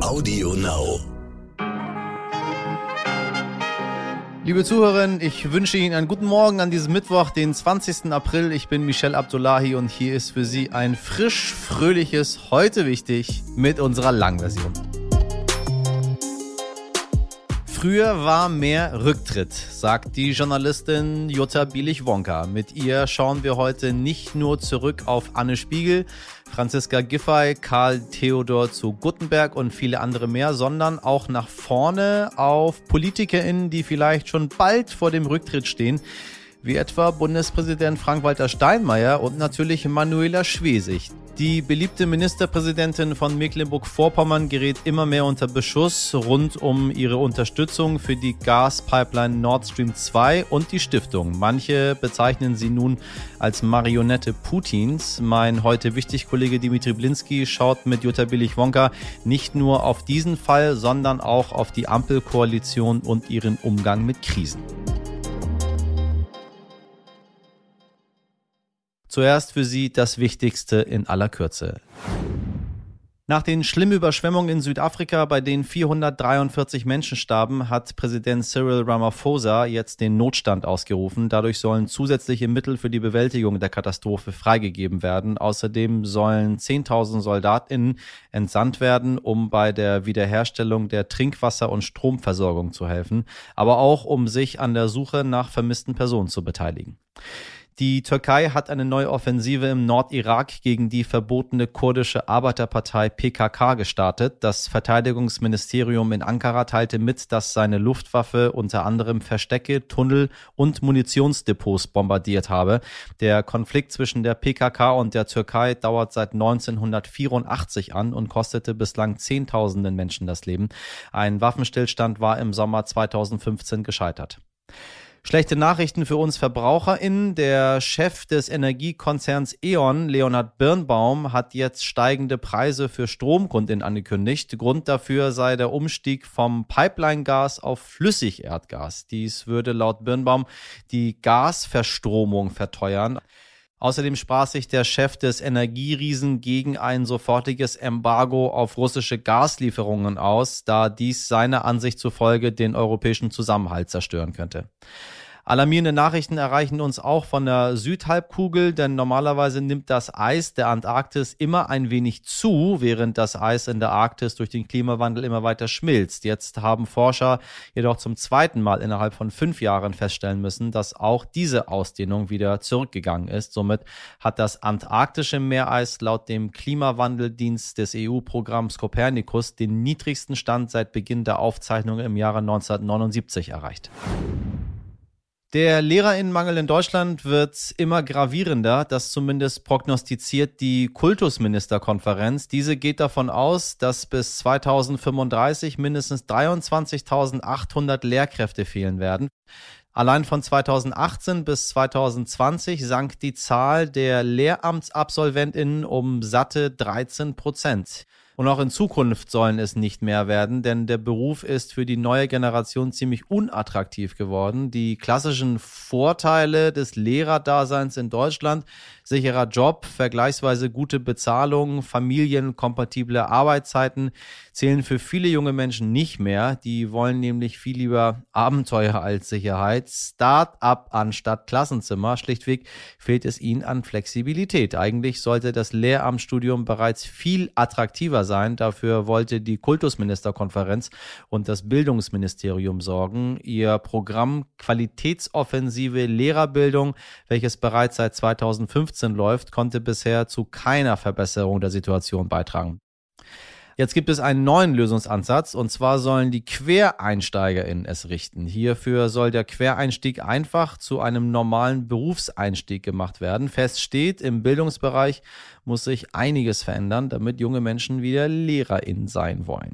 Audio Now. Liebe Zuhörerinnen, ich wünsche Ihnen einen guten Morgen an diesem Mittwoch, den 20. April. Ich bin Michel Abdullahi und hier ist für Sie ein frisch, fröhliches Heute wichtig mit unserer Langversion. Früher war mehr Rücktritt, sagt die Journalistin Jutta Bielich-Wonka. Mit ihr schauen wir heute nicht nur zurück auf Anne Spiegel, Franziska Giffey, Karl Theodor zu Guttenberg und viele andere mehr, sondern auch nach vorne auf PolitikerInnen, die vielleicht schon bald vor dem Rücktritt stehen wie etwa Bundespräsident Frank-Walter Steinmeier und natürlich Manuela Schwesig. Die beliebte Ministerpräsidentin von Mecklenburg-Vorpommern gerät immer mehr unter Beschuss rund um ihre Unterstützung für die Gaspipeline Nord Stream 2 und die Stiftung. Manche bezeichnen sie nun als Marionette Putins. Mein heute wichtig Kollege Dimitri Blinski schaut mit Jutta Billig-Wonka nicht nur auf diesen Fall, sondern auch auf die Ampelkoalition und ihren Umgang mit Krisen. Zuerst für Sie das Wichtigste in aller Kürze. Nach den schlimmen Überschwemmungen in Südafrika, bei denen 443 Menschen starben, hat Präsident Cyril Ramaphosa jetzt den Notstand ausgerufen. Dadurch sollen zusätzliche Mittel für die Bewältigung der Katastrophe freigegeben werden. Außerdem sollen 10.000 Soldatinnen entsandt werden, um bei der Wiederherstellung der Trinkwasser- und Stromversorgung zu helfen, aber auch um sich an der Suche nach vermissten Personen zu beteiligen. Die Türkei hat eine neue Offensive im Nordirak gegen die verbotene kurdische Arbeiterpartei PKK gestartet. Das Verteidigungsministerium in Ankara teilte mit, dass seine Luftwaffe unter anderem Verstecke, Tunnel und Munitionsdepots bombardiert habe. Der Konflikt zwischen der PKK und der Türkei dauert seit 1984 an und kostete bislang Zehntausenden Menschen das Leben. Ein Waffenstillstand war im Sommer 2015 gescheitert. Schlechte Nachrichten für uns VerbraucherInnen. Der Chef des Energiekonzerns E.ON, Leonhard Birnbaum, hat jetzt steigende Preise für Stromkunden angekündigt. Grund dafür sei der Umstieg vom Pipeline-Gas auf Flüssigerdgas. Dies würde laut Birnbaum die Gasverstromung verteuern. Außerdem sprach sich der Chef des Energieriesen gegen ein sofortiges Embargo auf russische Gaslieferungen aus, da dies seiner Ansicht zufolge den europäischen Zusammenhalt zerstören könnte. Alarmierende Nachrichten erreichen uns auch von der Südhalbkugel, denn normalerweise nimmt das Eis der Antarktis immer ein wenig zu, während das Eis in der Arktis durch den Klimawandel immer weiter schmilzt. Jetzt haben Forscher jedoch zum zweiten Mal innerhalb von fünf Jahren feststellen müssen, dass auch diese Ausdehnung wieder zurückgegangen ist. Somit hat das antarktische Meereis laut dem Klimawandeldienst des EU-Programms Copernicus den niedrigsten Stand seit Beginn der Aufzeichnung im Jahre 1979 erreicht. Der Lehrerinnenmangel in Deutschland wird immer gravierender. Das zumindest prognostiziert die Kultusministerkonferenz. Diese geht davon aus, dass bis 2035 mindestens 23.800 Lehrkräfte fehlen werden. Allein von 2018 bis 2020 sank die Zahl der Lehramtsabsolventinnen um satte 13 Prozent. Und auch in Zukunft sollen es nicht mehr werden, denn der Beruf ist für die neue Generation ziemlich unattraktiv geworden. Die klassischen Vorteile des Lehrerdaseins in Deutschland, sicherer Job, vergleichsweise gute Bezahlung, familienkompatible Arbeitszeiten, zählen für viele junge Menschen nicht mehr. Die wollen nämlich viel lieber Abenteuer als Sicherheit, Start-up anstatt Klassenzimmer. Schlichtweg fehlt es ihnen an Flexibilität. Eigentlich sollte das Lehramtsstudium bereits viel attraktiver sein. Dafür wollte die Kultusministerkonferenz und das Bildungsministerium sorgen. Ihr Programm Qualitätsoffensive Lehrerbildung, welches bereits seit 2015 läuft, konnte bisher zu keiner Verbesserung der Situation beitragen. Jetzt gibt es einen neuen Lösungsansatz und zwar sollen die QuereinsteigerInnen es richten. Hierfür soll der Quereinstieg einfach zu einem normalen Berufseinstieg gemacht werden. Fest steht, im Bildungsbereich muss sich einiges verändern, damit junge Menschen wieder LehrerInnen sein wollen.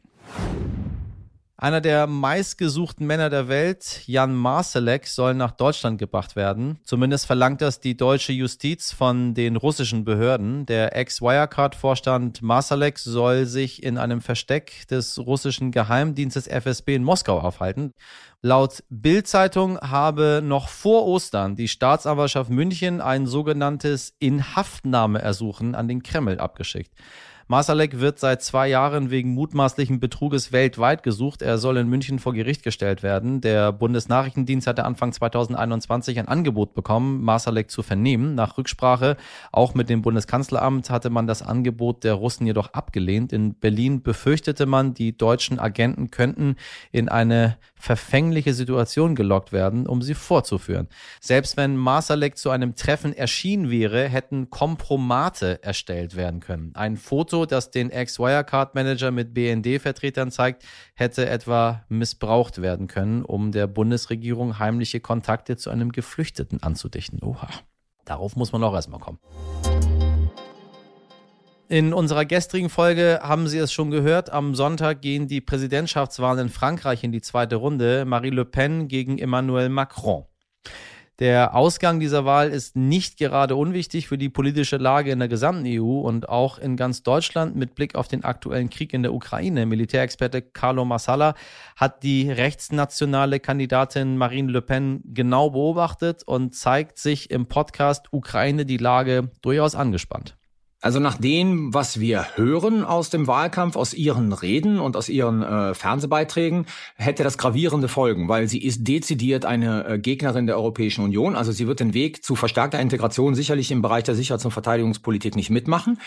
Einer der meistgesuchten Männer der Welt, Jan Marsalek, soll nach Deutschland gebracht werden. Zumindest verlangt das die deutsche Justiz von den russischen Behörden. Der Ex-Wirecard-Vorstand Marsalek soll sich in einem Versteck des russischen Geheimdienstes FSB in Moskau aufhalten. Laut Bild-Zeitung habe noch vor Ostern die Staatsanwaltschaft München ein sogenanntes Inhaftnahmeersuchen an den Kreml abgeschickt. Masalek wird seit zwei Jahren wegen mutmaßlichen Betruges weltweit gesucht. Er soll in München vor Gericht gestellt werden. Der Bundesnachrichtendienst hatte Anfang 2021 ein Angebot bekommen, Masalek zu vernehmen. Nach Rücksprache auch mit dem Bundeskanzleramt hatte man das Angebot der Russen jedoch abgelehnt. In Berlin befürchtete man, die deutschen Agenten könnten in eine verfängliche Situation gelockt werden, um sie vorzuführen. Selbst wenn Masalek zu einem Treffen erschienen wäre, hätten Kompromate erstellt werden können. Ein Foto, das den Ex-Wirecard-Manager mit BND-Vertretern zeigt, hätte etwa missbraucht werden können, um der Bundesregierung heimliche Kontakte zu einem Geflüchteten anzudichten. Oha. Darauf muss man auch erstmal kommen. In unserer gestrigen Folge haben Sie es schon gehört. Am Sonntag gehen die Präsidentschaftswahlen in Frankreich in die zweite Runde. Marie Le Pen gegen Emmanuel Macron. Der Ausgang dieser Wahl ist nicht gerade unwichtig für die politische Lage in der gesamten EU und auch in ganz Deutschland mit Blick auf den aktuellen Krieg in der Ukraine. Militärexperte Carlo Massala hat die rechtsnationale Kandidatin Marine Le Pen genau beobachtet und zeigt sich im Podcast Ukraine die Lage durchaus angespannt. Also nach dem, was wir hören aus dem Wahlkampf, aus ihren Reden und aus ihren äh, Fernsehbeiträgen, hätte das gravierende Folgen, weil sie ist dezidiert eine äh, Gegnerin der Europäischen Union. Also sie wird den Weg zu verstärkter Integration sicherlich im Bereich der Sicherheits- und Verteidigungspolitik nicht mitmachen.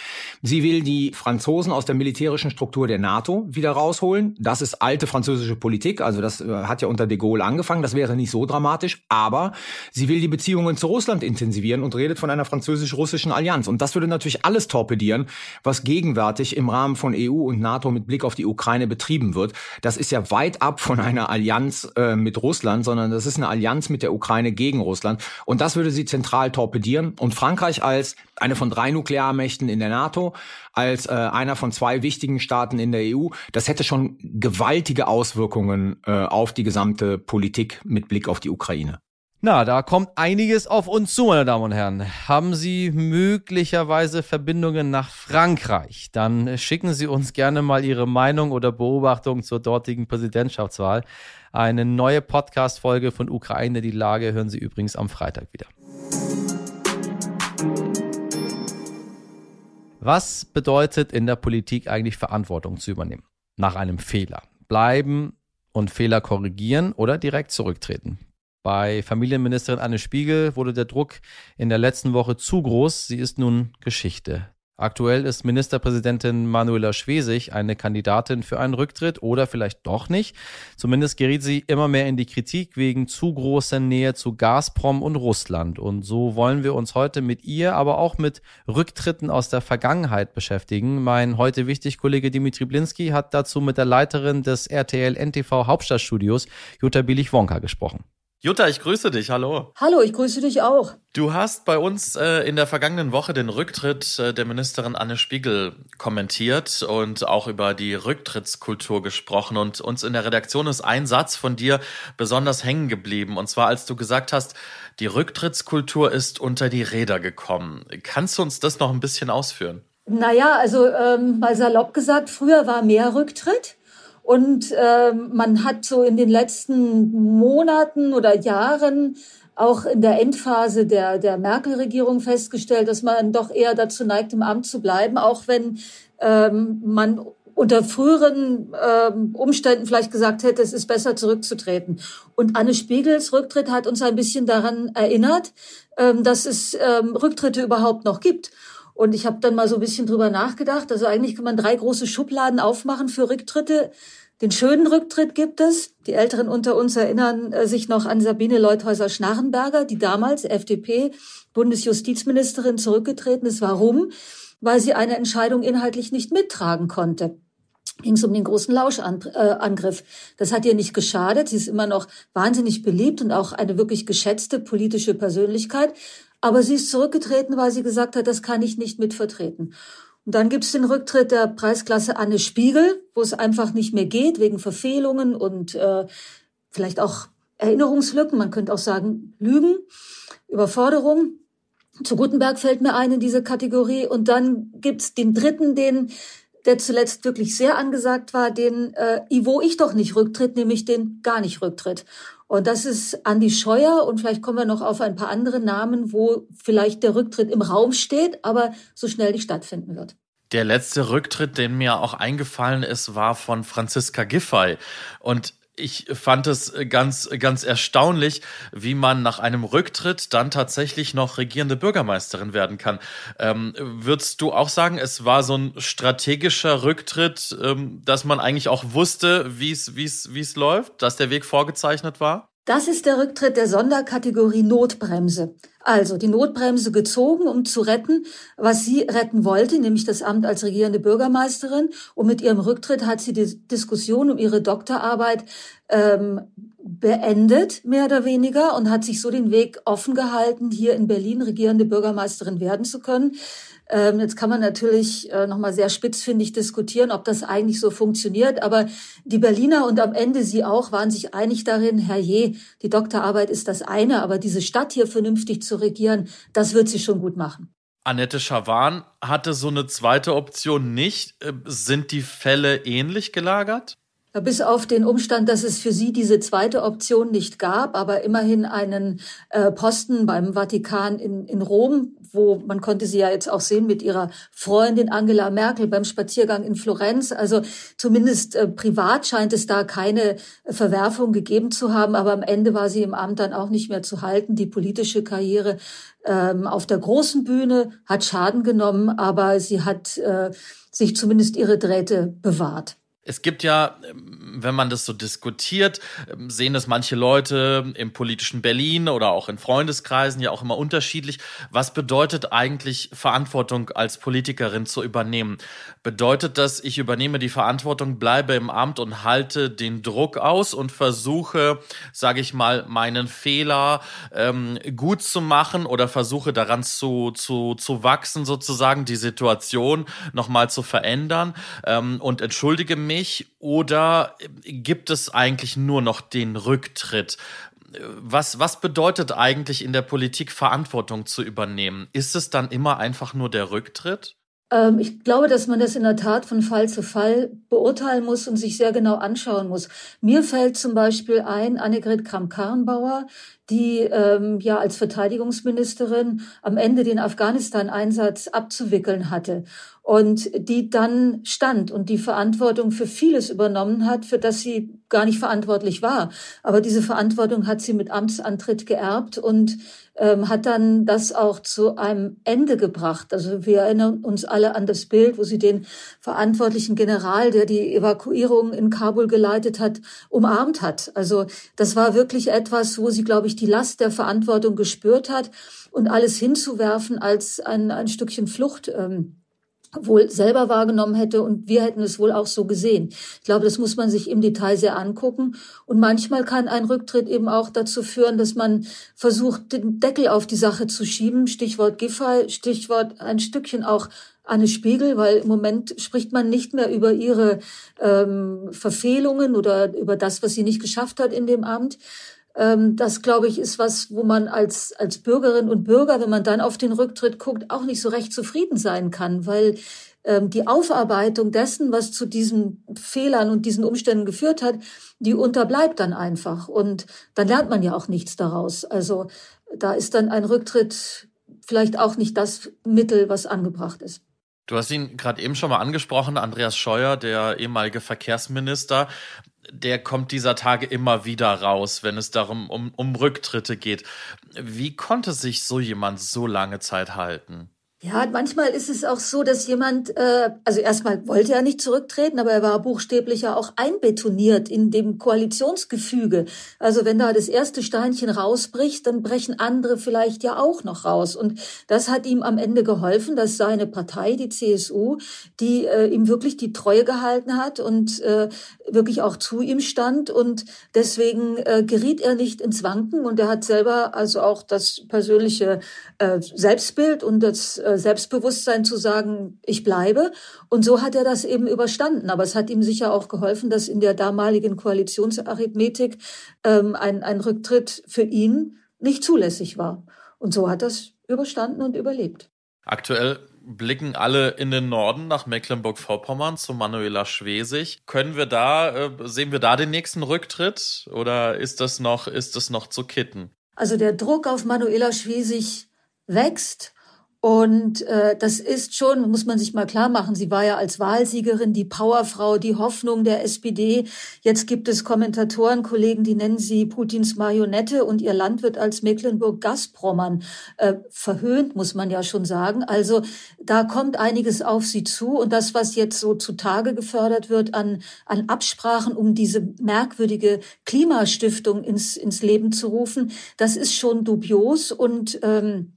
Sie will die Franzosen aus der militärischen Struktur der NATO wieder rausholen. Das ist alte französische Politik, also das äh, hat ja unter de Gaulle angefangen. Das wäre nicht so dramatisch, aber sie will die Beziehungen zu Russland intensivieren und redet von einer französisch-russischen Allianz. Und das würde natürlich alles torpedieren, was gegenwärtig im Rahmen von EU und NATO mit Blick auf die Ukraine betrieben wird. Das ist ja weit ab von einer Allianz äh, mit Russland, sondern das ist eine Allianz mit der Ukraine gegen Russland. Und das würde sie zentral torpedieren. Und Frankreich als eine von drei Nuklearmächten in der NATO, als äh, einer von zwei wichtigen Staaten in der EU, das hätte schon gewaltige Auswirkungen äh, auf die gesamte Politik mit Blick auf die Ukraine. Na, da kommt einiges auf uns zu, meine Damen und Herren. Haben Sie möglicherweise Verbindungen nach Frankreich? Dann schicken Sie uns gerne mal Ihre Meinung oder Beobachtung zur dortigen Präsidentschaftswahl. Eine neue Podcast-Folge von Ukraine, die Lage, hören Sie übrigens am Freitag wieder. Was bedeutet in der Politik eigentlich Verantwortung zu übernehmen? Nach einem Fehler. Bleiben und Fehler korrigieren oder direkt zurücktreten? Bei Familienministerin Anne Spiegel wurde der Druck in der letzten Woche zu groß. Sie ist nun Geschichte. Aktuell ist Ministerpräsidentin Manuela Schwesig eine Kandidatin für einen Rücktritt oder vielleicht doch nicht. Zumindest geriet sie immer mehr in die Kritik wegen zu großer Nähe zu Gazprom und Russland. Und so wollen wir uns heute mit ihr, aber auch mit Rücktritten aus der Vergangenheit beschäftigen. Mein heute wichtig Kollege Dimitri Blinski hat dazu mit der Leiterin des RTL NTV Hauptstadtstudios Jutta Billig-Wonka gesprochen. Jutta, ich grüße dich. Hallo. Hallo, ich grüße dich auch. Du hast bei uns äh, in der vergangenen Woche den Rücktritt äh, der Ministerin Anne Spiegel kommentiert und auch über die Rücktrittskultur gesprochen. Und uns in der Redaktion ist ein Satz von dir besonders hängen geblieben. Und zwar, als du gesagt hast, die Rücktrittskultur ist unter die Räder gekommen. Kannst du uns das noch ein bisschen ausführen? Naja, also ähm, mal salopp gesagt, früher war mehr Rücktritt. Und äh, man hat so in den letzten Monaten oder Jahren auch in der Endphase der, der Merkel-Regierung festgestellt, dass man doch eher dazu neigt, im Amt zu bleiben, auch wenn ähm, man unter früheren ähm, Umständen vielleicht gesagt hätte, es ist besser zurückzutreten. Und Anne Spiegels Rücktritt hat uns ein bisschen daran erinnert, ähm, dass es ähm, Rücktritte überhaupt noch gibt. Und ich habe dann mal so ein bisschen drüber nachgedacht. Also eigentlich kann man drei große Schubladen aufmachen für Rücktritte. Den schönen Rücktritt gibt es. Die Älteren unter uns erinnern äh, sich noch an Sabine Leuthäuser-Schnarrenberger, die damals FDP Bundesjustizministerin zurückgetreten ist. Warum? Weil sie eine Entscheidung inhaltlich nicht mittragen konnte ging es um den großen Lauschangriff. Das hat ihr nicht geschadet. Sie ist immer noch wahnsinnig beliebt und auch eine wirklich geschätzte politische Persönlichkeit. Aber sie ist zurückgetreten, weil sie gesagt hat, das kann ich nicht mitvertreten. Und dann gibt es den Rücktritt der Preisklasse Anne Spiegel, wo es einfach nicht mehr geht, wegen Verfehlungen und äh, vielleicht auch Erinnerungslücken, man könnte auch sagen Lügen, Überforderung. Zu Gutenberg fällt mir ein in diese Kategorie. Und dann gibt's den dritten, den der zuletzt wirklich sehr angesagt war, den äh, wo ich doch nicht rücktritt, nämlich den gar nicht rücktritt. Und das ist Andi Scheuer und vielleicht kommen wir noch auf ein paar andere Namen, wo vielleicht der Rücktritt im Raum steht, aber so schnell nicht stattfinden wird. Der letzte Rücktritt, den mir auch eingefallen ist, war von Franziska Giffey. Und ich fand es ganz, ganz erstaunlich, wie man nach einem Rücktritt dann tatsächlich noch regierende Bürgermeisterin werden kann. Ähm, würdest du auch sagen, es war so ein strategischer Rücktritt, ähm, dass man eigentlich auch wusste, wie es läuft, dass der Weg vorgezeichnet war? Das ist der Rücktritt der Sonderkategorie Notbremse. Also die Notbremse gezogen, um zu retten, was sie retten wollte, nämlich das Amt als regierende Bürgermeisterin. Und mit ihrem Rücktritt hat sie die Diskussion um ihre Doktorarbeit ähm, beendet, mehr oder weniger, und hat sich so den Weg offen gehalten, hier in Berlin regierende Bürgermeisterin werden zu können. Ähm, jetzt kann man natürlich äh, nochmal sehr spitzfindig diskutieren, ob das eigentlich so funktioniert. Aber die Berliner und am Ende sie auch waren sich einig darin, herrje, die Doktorarbeit ist das eine, aber diese Stadt hier vernünftig zu regieren, das wird sie schon gut machen. Annette Schawan hatte so eine zweite Option nicht. Äh, sind die Fälle ähnlich gelagert? Bis auf den Umstand, dass es für sie diese zweite Option nicht gab, aber immerhin einen äh, Posten beim Vatikan in, in Rom, wo man konnte sie ja jetzt auch sehen mit ihrer Freundin Angela Merkel beim Spaziergang in Florenz. Also zumindest äh, privat scheint es da keine Verwerfung gegeben zu haben, aber am Ende war sie im Amt dann auch nicht mehr zu halten. Die politische Karriere ähm, auf der großen Bühne hat Schaden genommen, aber sie hat äh, sich zumindest ihre Drähte bewahrt. Es gibt ja, wenn man das so diskutiert, ähm, sehen das manche Leute im politischen Berlin oder auch in Freundeskreisen ja auch immer unterschiedlich. Was bedeutet eigentlich Verantwortung als Politikerin zu übernehmen? Bedeutet das, ich übernehme die Verantwortung, bleibe im Amt und halte den Druck aus und versuche, sage ich mal, meinen Fehler ähm, gut zu machen oder versuche daran zu, zu, zu wachsen, sozusagen die Situation nochmal zu verändern ähm, und entschuldige mich nicht oder gibt es eigentlich nur noch den Rücktritt? Was, was bedeutet eigentlich in der Politik Verantwortung zu übernehmen? Ist es dann immer einfach nur der Rücktritt? Ähm, ich glaube, dass man das in der Tat von Fall zu Fall beurteilen muss und sich sehr genau anschauen muss. Mir fällt zum Beispiel ein, Annegret Kramp-Karrenbauer, die ähm, ja als Verteidigungsministerin am Ende den Afghanistan-Einsatz abzuwickeln hatte und die dann stand und die Verantwortung für vieles übernommen hat, für das sie gar nicht verantwortlich war. Aber diese Verantwortung hat sie mit Amtsantritt geerbt und ähm, hat dann das auch zu einem Ende gebracht. Also wir erinnern uns alle an das Bild, wo sie den verantwortlichen General, der die Evakuierung in Kabul geleitet hat, umarmt hat. Also das war wirklich etwas, wo sie, glaube ich, die Last der Verantwortung gespürt hat und alles hinzuwerfen als ein, ein Stückchen Flucht. Ähm, wohl selber wahrgenommen hätte und wir hätten es wohl auch so gesehen. Ich glaube, das muss man sich im Detail sehr angucken und manchmal kann ein Rücktritt eben auch dazu führen, dass man versucht, den Deckel auf die Sache zu schieben. Stichwort Giffey, Stichwort ein Stückchen auch Anne Spiegel, weil im Moment spricht man nicht mehr über ihre ähm, Verfehlungen oder über das, was sie nicht geschafft hat in dem Amt, das, glaube ich, ist was, wo man als, als Bürgerin und Bürger, wenn man dann auf den Rücktritt guckt, auch nicht so recht zufrieden sein kann, weil ähm, die Aufarbeitung dessen, was zu diesen Fehlern und diesen Umständen geführt hat, die unterbleibt dann einfach. Und dann lernt man ja auch nichts daraus. Also da ist dann ein Rücktritt vielleicht auch nicht das Mittel, was angebracht ist. Du hast ihn gerade eben schon mal angesprochen, Andreas Scheuer, der ehemalige Verkehrsminister der kommt dieser Tage immer wieder raus, wenn es darum um, um Rücktritte geht. Wie konnte sich so jemand so lange Zeit halten? Ja, manchmal ist es auch so, dass jemand, äh, also erstmal wollte er nicht zurücktreten, aber er war buchstäblich ja auch einbetoniert in dem Koalitionsgefüge. Also wenn da das erste Steinchen rausbricht, dann brechen andere vielleicht ja auch noch raus. Und das hat ihm am Ende geholfen, dass seine Partei, die CSU, die äh, ihm wirklich die Treue gehalten hat und äh, wirklich auch zu ihm stand. Und deswegen äh, geriet er nicht ins Wanken und er hat selber also auch das persönliche äh, Selbstbild und das äh, Selbstbewusstsein zu sagen, ich bleibe. Und so hat er das eben überstanden. Aber es hat ihm sicher auch geholfen, dass in der damaligen Koalitionsarithmetik ähm, ein, ein Rücktritt für ihn nicht zulässig war. Und so hat er es überstanden und überlebt. Aktuell blicken alle in den Norden nach Mecklenburg-Vorpommern zu Manuela Schwesig. Können wir da, äh, sehen wir da den nächsten Rücktritt oder ist das noch, ist das noch zu kitten? Also der Druck auf Manuela Schwesig wächst Und äh, das ist schon, muss man sich mal klar machen, sie war ja als Wahlsiegerin die Powerfrau, die Hoffnung der SPD. Jetzt gibt es Kommentatoren, Kollegen, die nennen sie Putins Marionette und ihr Land wird als Mecklenburg-Gazpromern äh, verhöhnt, muss man ja schon sagen. Also da kommt einiges auf sie zu. Und das, was jetzt so zutage gefördert wird an, an Absprachen, um diese merkwürdige Klimastiftung ins, ins Leben zu rufen, das ist schon dubios und ähm,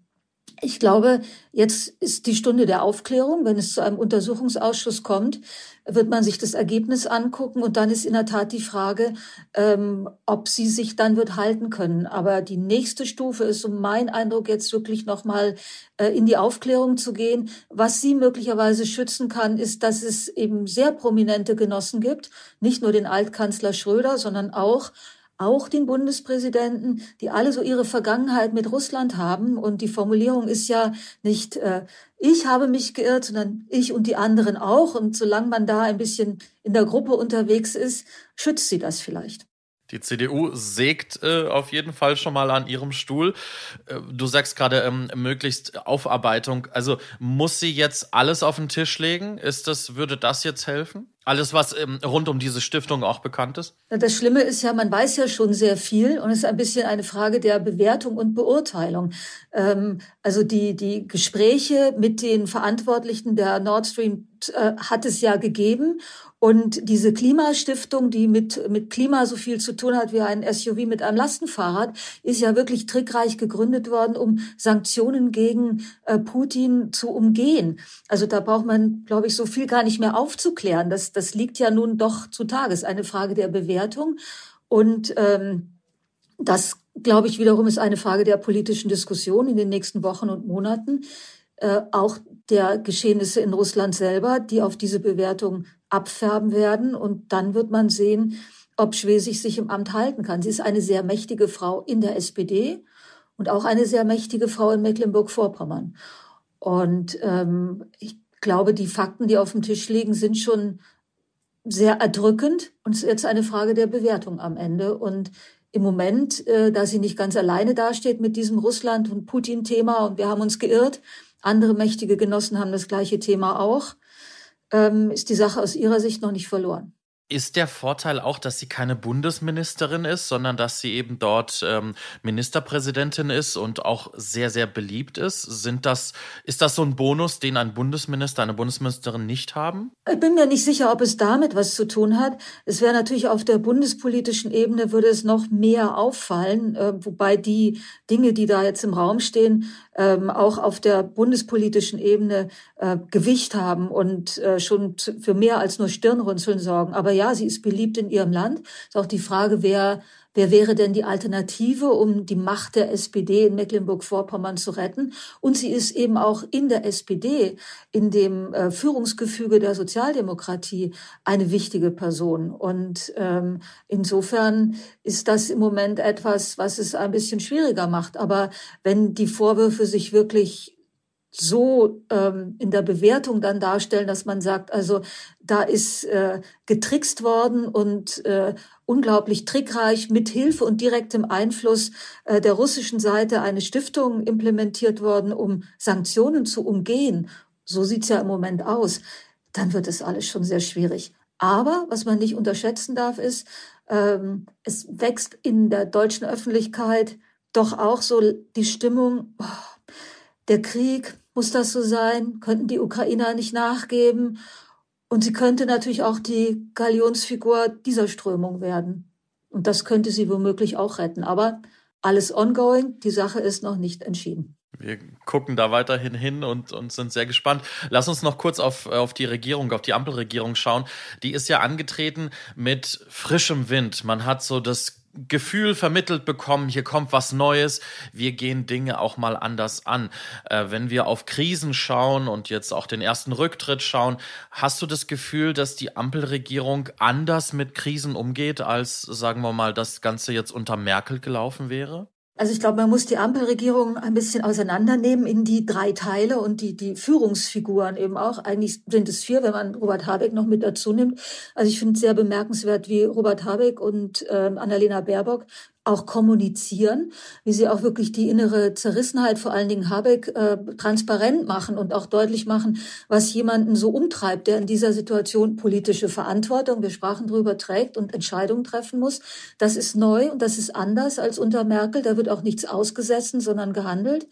ich glaube, jetzt ist die Stunde der Aufklärung. Wenn es zu einem Untersuchungsausschuss kommt, wird man sich das Ergebnis angucken und dann ist in der Tat die Frage, ähm, ob sie sich dann wird halten können. Aber die nächste Stufe ist, um mein Eindruck jetzt wirklich nochmal äh, in die Aufklärung zu gehen. Was sie möglicherweise schützen kann, ist, dass es eben sehr prominente Genossen gibt, nicht nur den Altkanzler Schröder, sondern auch auch den Bundespräsidenten, die alle so ihre Vergangenheit mit Russland haben. Und die Formulierung ist ja nicht, äh, ich habe mich geirrt, sondern ich und die anderen auch. Und solange man da ein bisschen in der Gruppe unterwegs ist, schützt sie das vielleicht. Die CDU sägt äh, auf jeden Fall schon mal an ihrem Stuhl. Äh, du sagst gerade ähm, möglichst Aufarbeitung. Also muss sie jetzt alles auf den Tisch legen? Ist das, würde das jetzt helfen? Alles, was ähm, rund um diese Stiftung auch bekannt ist? Das Schlimme ist ja, man weiß ja schon sehr viel und es ist ein bisschen eine Frage der Bewertung und Beurteilung. Ähm, also die, die Gespräche mit den Verantwortlichen der Nord Stream äh, hat es ja gegeben und diese Klimastiftung, die mit, mit Klima so viel zu tun hat wie ein SUV mit einem Lastenfahrrad, ist ja wirklich trickreich gegründet worden, um Sanktionen gegen äh, Putin zu umgehen. Also da braucht man, glaube ich, so viel gar nicht mehr aufzuklären. Das, das liegt ja nun doch zutage. Es ist eine Frage der Bewertung. Und ähm, das, glaube ich, wiederum ist eine Frage der politischen Diskussion in den nächsten Wochen und Monaten. Äh, auch der Geschehnisse in Russland selber, die auf diese Bewertung abfärben werden. Und dann wird man sehen, ob Schwesig sich im Amt halten kann. Sie ist eine sehr mächtige Frau in der SPD und auch eine sehr mächtige Frau in Mecklenburg-Vorpommern. Und ähm, ich glaube, die Fakten, die auf dem Tisch liegen, sind schon sehr erdrückend. Und es ist jetzt eine Frage der Bewertung am Ende. Und im Moment, äh, da sie nicht ganz alleine dasteht mit diesem Russland- und Putin-Thema und wir haben uns geirrt, andere mächtige Genossen haben das gleiche Thema auch, ähm, ist die Sache aus ihrer Sicht noch nicht verloren. Ist der Vorteil auch, dass sie keine Bundesministerin ist, sondern dass sie eben dort ähm, Ministerpräsidentin ist und auch sehr, sehr beliebt ist? Sind das, ist das so ein Bonus, den ein Bundesminister, eine Bundesministerin nicht haben? Ich bin mir nicht sicher, ob es damit was zu tun hat. Es wäre natürlich auf der bundespolitischen Ebene würde es noch mehr auffallen, äh, wobei die Dinge, die da jetzt im Raum stehen, ähm, auch auf der bundespolitischen Ebene äh, Gewicht haben und äh, schon für mehr als nur Stirnrunzeln sorgen. Aber ja, sie ist beliebt in ihrem Land. Ist auch die Frage, wer Wer wäre denn die Alternative, um die Macht der SPD in Mecklenburg-Vorpommern zu retten? Und sie ist eben auch in der SPD, in dem äh, Führungsgefüge der Sozialdemokratie, eine wichtige Person. Und ähm, insofern ist das im Moment etwas, was es ein bisschen schwieriger macht. Aber wenn die Vorwürfe sich wirklich so ähm, in der Bewertung dann darstellen, dass man sagt, also da ist äh, getrickst worden und äh, unglaublich trickreich mit Hilfe und direktem Einfluss äh, der russischen Seite eine Stiftung implementiert worden, um Sanktionen zu umgehen. So sieht's ja im Moment aus. Dann wird es alles schon sehr schwierig. Aber was man nicht unterschätzen darf, ist, ähm, es wächst in der deutschen Öffentlichkeit doch auch so die Stimmung, oh, der Krieg, muss das so sein? Könnten die Ukrainer nicht nachgeben? Und sie könnte natürlich auch die Galionsfigur dieser Strömung werden. Und das könnte sie womöglich auch retten. Aber alles ongoing, die Sache ist noch nicht entschieden. Wir gucken da weiterhin hin und, und sind sehr gespannt. Lass uns noch kurz auf, auf die Regierung, auf die Ampelregierung schauen. Die ist ja angetreten mit frischem Wind. Man hat so das Gefühl vermittelt bekommen, hier kommt was Neues, wir gehen Dinge auch mal anders an. Äh, wenn wir auf Krisen schauen und jetzt auch den ersten Rücktritt schauen, hast du das Gefühl, dass die Ampelregierung anders mit Krisen umgeht, als, sagen wir mal, das Ganze jetzt unter Merkel gelaufen wäre? Also ich glaube, man muss die Ampelregierung ein bisschen auseinandernehmen in die drei Teile und die, die Führungsfiguren eben auch. Eigentlich sind es vier, wenn man Robert Habeck noch mit dazu nimmt. Also ich finde es sehr bemerkenswert, wie Robert Habeck und äh, Annalena Baerbock auch kommunizieren, wie sie auch wirklich die innere Zerrissenheit, vor allen Dingen Habeck, äh, transparent machen und auch deutlich machen, was jemanden so umtreibt, der in dieser Situation politische Verantwortung, wir sprachen drüber, trägt und Entscheidungen treffen muss. Das ist neu und das ist anders als unter Merkel. Da wird auch nichts ausgesessen, sondern gehandelt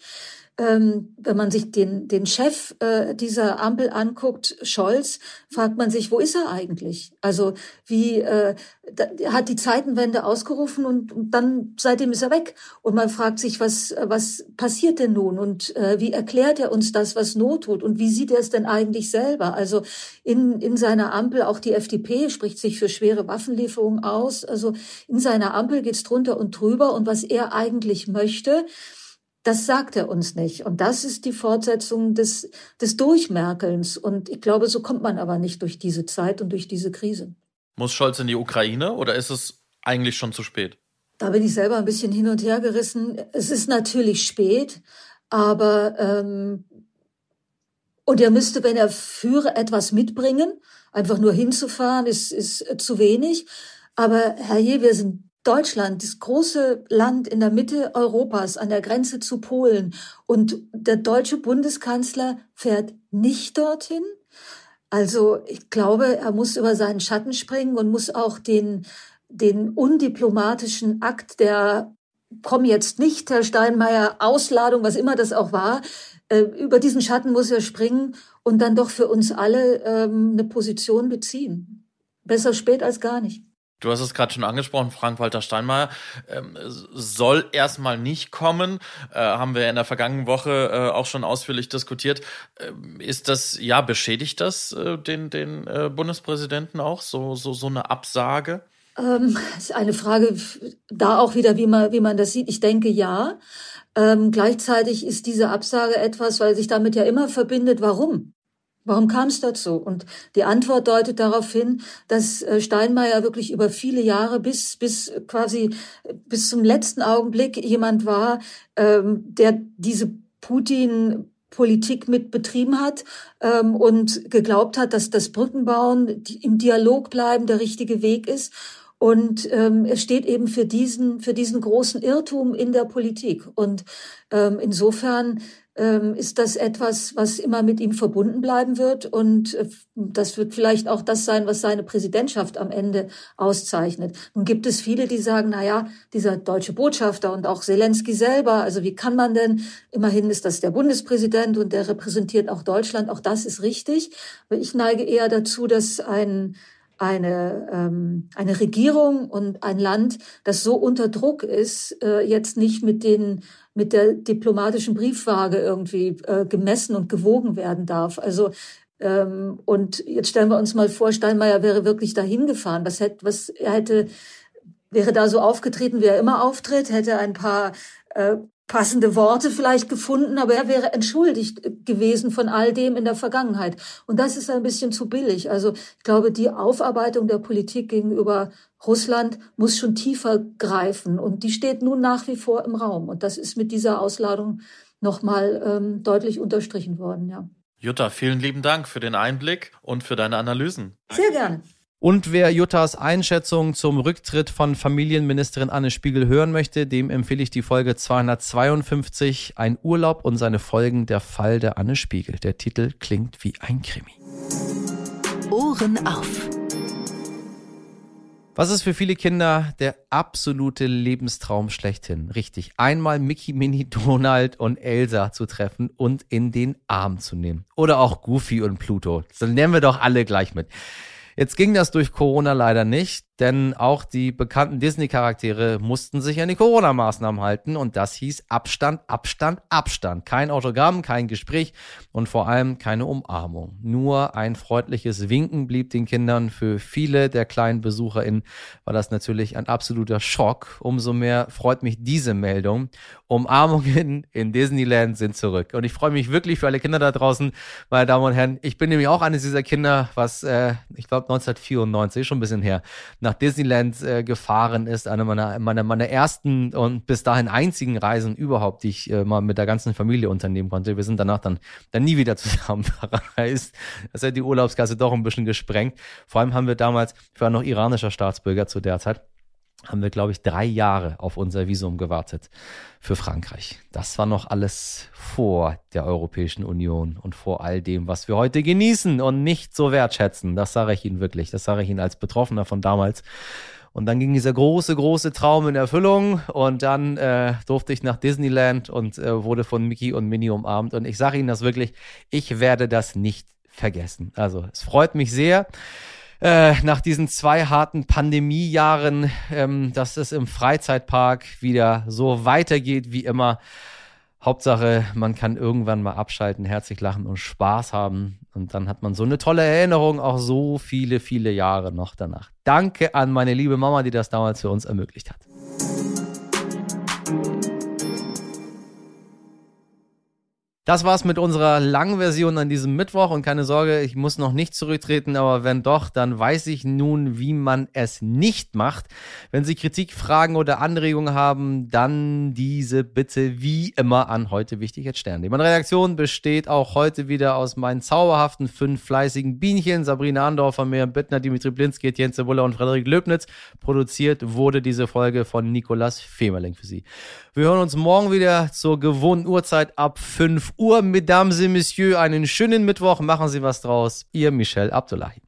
ähm, wenn man sich den, den Chef äh, dieser Ampel anguckt, Scholz, fragt man sich, wo ist er eigentlich? Also wie äh, da, hat die Zeitenwende ausgerufen und, und dann seitdem ist er weg. Und man fragt sich, was, was passiert denn nun? Und äh, wie erklärt er uns das, was Not tut? Und wie sieht er es denn eigentlich selber? Also in, in seiner Ampel, auch die FDP spricht sich für schwere Waffenlieferungen aus. Also in seiner Ampel geht's drunter und drüber. Und was er eigentlich möchte, das sagt er uns nicht. Und das ist die Fortsetzung des, des Durchmerkelns. Und ich glaube, so kommt man aber nicht durch diese Zeit und durch diese Krise. Muss Scholz in die Ukraine oder ist es eigentlich schon zu spät? Da bin ich selber ein bisschen hin und her gerissen. Es ist natürlich spät, aber ähm, und er müsste, wenn er führe, etwas mitbringen. Einfach nur hinzufahren ist, ist zu wenig. Aber herrje, wir sind Deutschland, das große Land in der Mitte Europas an der Grenze zu Polen und der deutsche Bundeskanzler fährt nicht dorthin. Also ich glaube, er muss über seinen Schatten springen und muss auch den, den undiplomatischen Akt der komm jetzt nicht, Herr Steinmeier, Ausladung, was immer das auch war, äh, über diesen Schatten muss er springen und dann doch für uns alle ähm, eine Position beziehen. Besser spät als gar nicht. Du hast es gerade schon angesprochen, Frank-Walter Steinmeier ähm, soll erstmal nicht kommen. Äh, haben wir in der vergangenen Woche äh, auch schon ausführlich diskutiert. Ähm, ist das, ja, beschädigt das äh, den, den äh, Bundespräsidenten auch, so, so, so eine Absage? Ähm, ist eine Frage, da auch wieder, wie man, wie man das sieht. Ich denke ja. Ähm, gleichzeitig ist diese Absage etwas, weil sich damit ja immer verbindet, warum? Warum kam es dazu? Und die Antwort deutet darauf hin, dass äh, Steinmeier wirklich über viele Jahre bis, bis quasi bis zum letzten Augenblick jemand war, ähm, der diese Putin Politik mit betrieben hat ähm, und geglaubt hat, dass das Brückenbauen, im Dialog bleiben der richtige Weg ist. Und ähm, es steht eben für diesen, für diesen großen Irrtum in der Politik. Und ähm, insofern ähm, ist das etwas, was immer mit ihm verbunden bleiben wird. Und äh, das wird vielleicht auch das sein, was seine Präsidentschaft am Ende auszeichnet. Nun gibt es viele, die sagen, na ja, dieser deutsche Botschafter und auch Zelensky selber, also wie kann man denn, immerhin ist das der Bundespräsident und der repräsentiert auch Deutschland, auch das ist richtig. Aber ich neige eher dazu, dass ein eine, ähm, eine Regierung und ein Land, das so unter Druck ist, äh, jetzt nicht mit den mit der diplomatischen Briefwaage irgendwie äh, gemessen und gewogen werden darf. Also ähm, und jetzt stellen wir uns mal vor, Steinmeier wäre wirklich dahin gefahren. Was hätte, was er hätte, wäre da so aufgetreten, wie er immer auftritt, hätte ein paar äh, passende Worte vielleicht gefunden, aber er wäre entschuldigt gewesen von all dem in der Vergangenheit. Und das ist ein bisschen zu billig. Also ich glaube, die Aufarbeitung der Politik gegenüber Russland muss schon tiefer greifen und die steht nun nach wie vor im Raum. Und das ist mit dieser Ausladung nochmal ähm, deutlich unterstrichen worden, ja. Jutta, vielen lieben Dank für den Einblick und für deine Analysen. Sehr gerne. Und wer Juttas Einschätzung zum Rücktritt von Familienministerin Anne Spiegel hören möchte, dem empfehle ich die Folge 252, Ein Urlaub und seine Folgen, der Fall der Anne Spiegel. Der Titel klingt wie ein Krimi. Ohren auf. Was ist für viele Kinder der absolute Lebenstraum schlechthin? Richtig, einmal Mickey, Minnie, Donald und Elsa zu treffen und in den Arm zu nehmen. Oder auch Goofy und Pluto. Das nennen wir doch alle gleich mit. Jetzt ging das durch Corona leider nicht denn auch die bekannten Disney-Charaktere mussten sich an die Corona-Maßnahmen halten und das hieß Abstand, Abstand, Abstand. Kein Autogramm, kein Gespräch und vor allem keine Umarmung. Nur ein freundliches Winken blieb den Kindern. Für viele der kleinen BesucherInnen war das natürlich ein absoluter Schock. Umso mehr freut mich diese Meldung. Umarmungen in Disneyland sind zurück. Und ich freue mich wirklich für alle Kinder da draußen, meine Damen und Herren. Ich bin nämlich auch eines dieser Kinder, was, äh, ich glaube 1994, schon ein bisschen her, nach Disneyland äh, gefahren ist. Eine meiner, meiner, meiner ersten und bis dahin einzigen Reisen überhaupt, die ich äh, mal mit der ganzen Familie unternehmen konnte. Wir sind danach dann, dann nie wieder zusammen verreist. Das hat die Urlaubskasse doch ein bisschen gesprengt. Vor allem haben wir damals, ich war noch iranischer Staatsbürger zu der Zeit, haben wir, glaube ich, drei Jahre auf unser Visum gewartet für Frankreich. Das war noch alles vor der Europäischen Union und vor all dem, was wir heute genießen und nicht so wertschätzen. Das sage ich Ihnen wirklich. Das sage ich Ihnen als Betroffener von damals. Und dann ging dieser große, große Traum in Erfüllung und dann äh, durfte ich nach Disneyland und äh, wurde von Mickey und Minnie umarmt. Und ich sage Ihnen das wirklich, ich werde das nicht vergessen. Also es freut mich sehr. Äh, nach diesen zwei harten Pandemiejahren, ähm, dass es im Freizeitpark wieder so weitergeht wie immer. Hauptsache, man kann irgendwann mal abschalten, herzlich lachen und Spaß haben. Und dann hat man so eine tolle Erinnerung, auch so viele, viele Jahre noch danach. Danke an meine liebe Mama, die das damals für uns ermöglicht hat. Das war's mit unserer langen Version an diesem Mittwoch und keine Sorge, ich muss noch nicht zurücktreten, aber wenn doch, dann weiß ich nun, wie man es nicht macht. Wenn Sie Kritik, Fragen oder Anregungen haben, dann diese bitte wie immer an heute wichtig jetzt Stern. Meine Redaktion besteht auch heute wieder aus meinen zauberhaften fünf fleißigen Bienchen, Sabrina Andorfer, Miriam Bittner, Dimitri Blinski, Jens Buller und Frederik Löbnitz. Produziert wurde diese Folge von Nikolas Femerling für Sie. Wir hören uns morgen wieder zur gewohnten Uhrzeit ab 5 Uhr. Mesdames et Messieurs, einen schönen Mittwoch. Machen Sie was draus. Ihr Michel Abdullahi.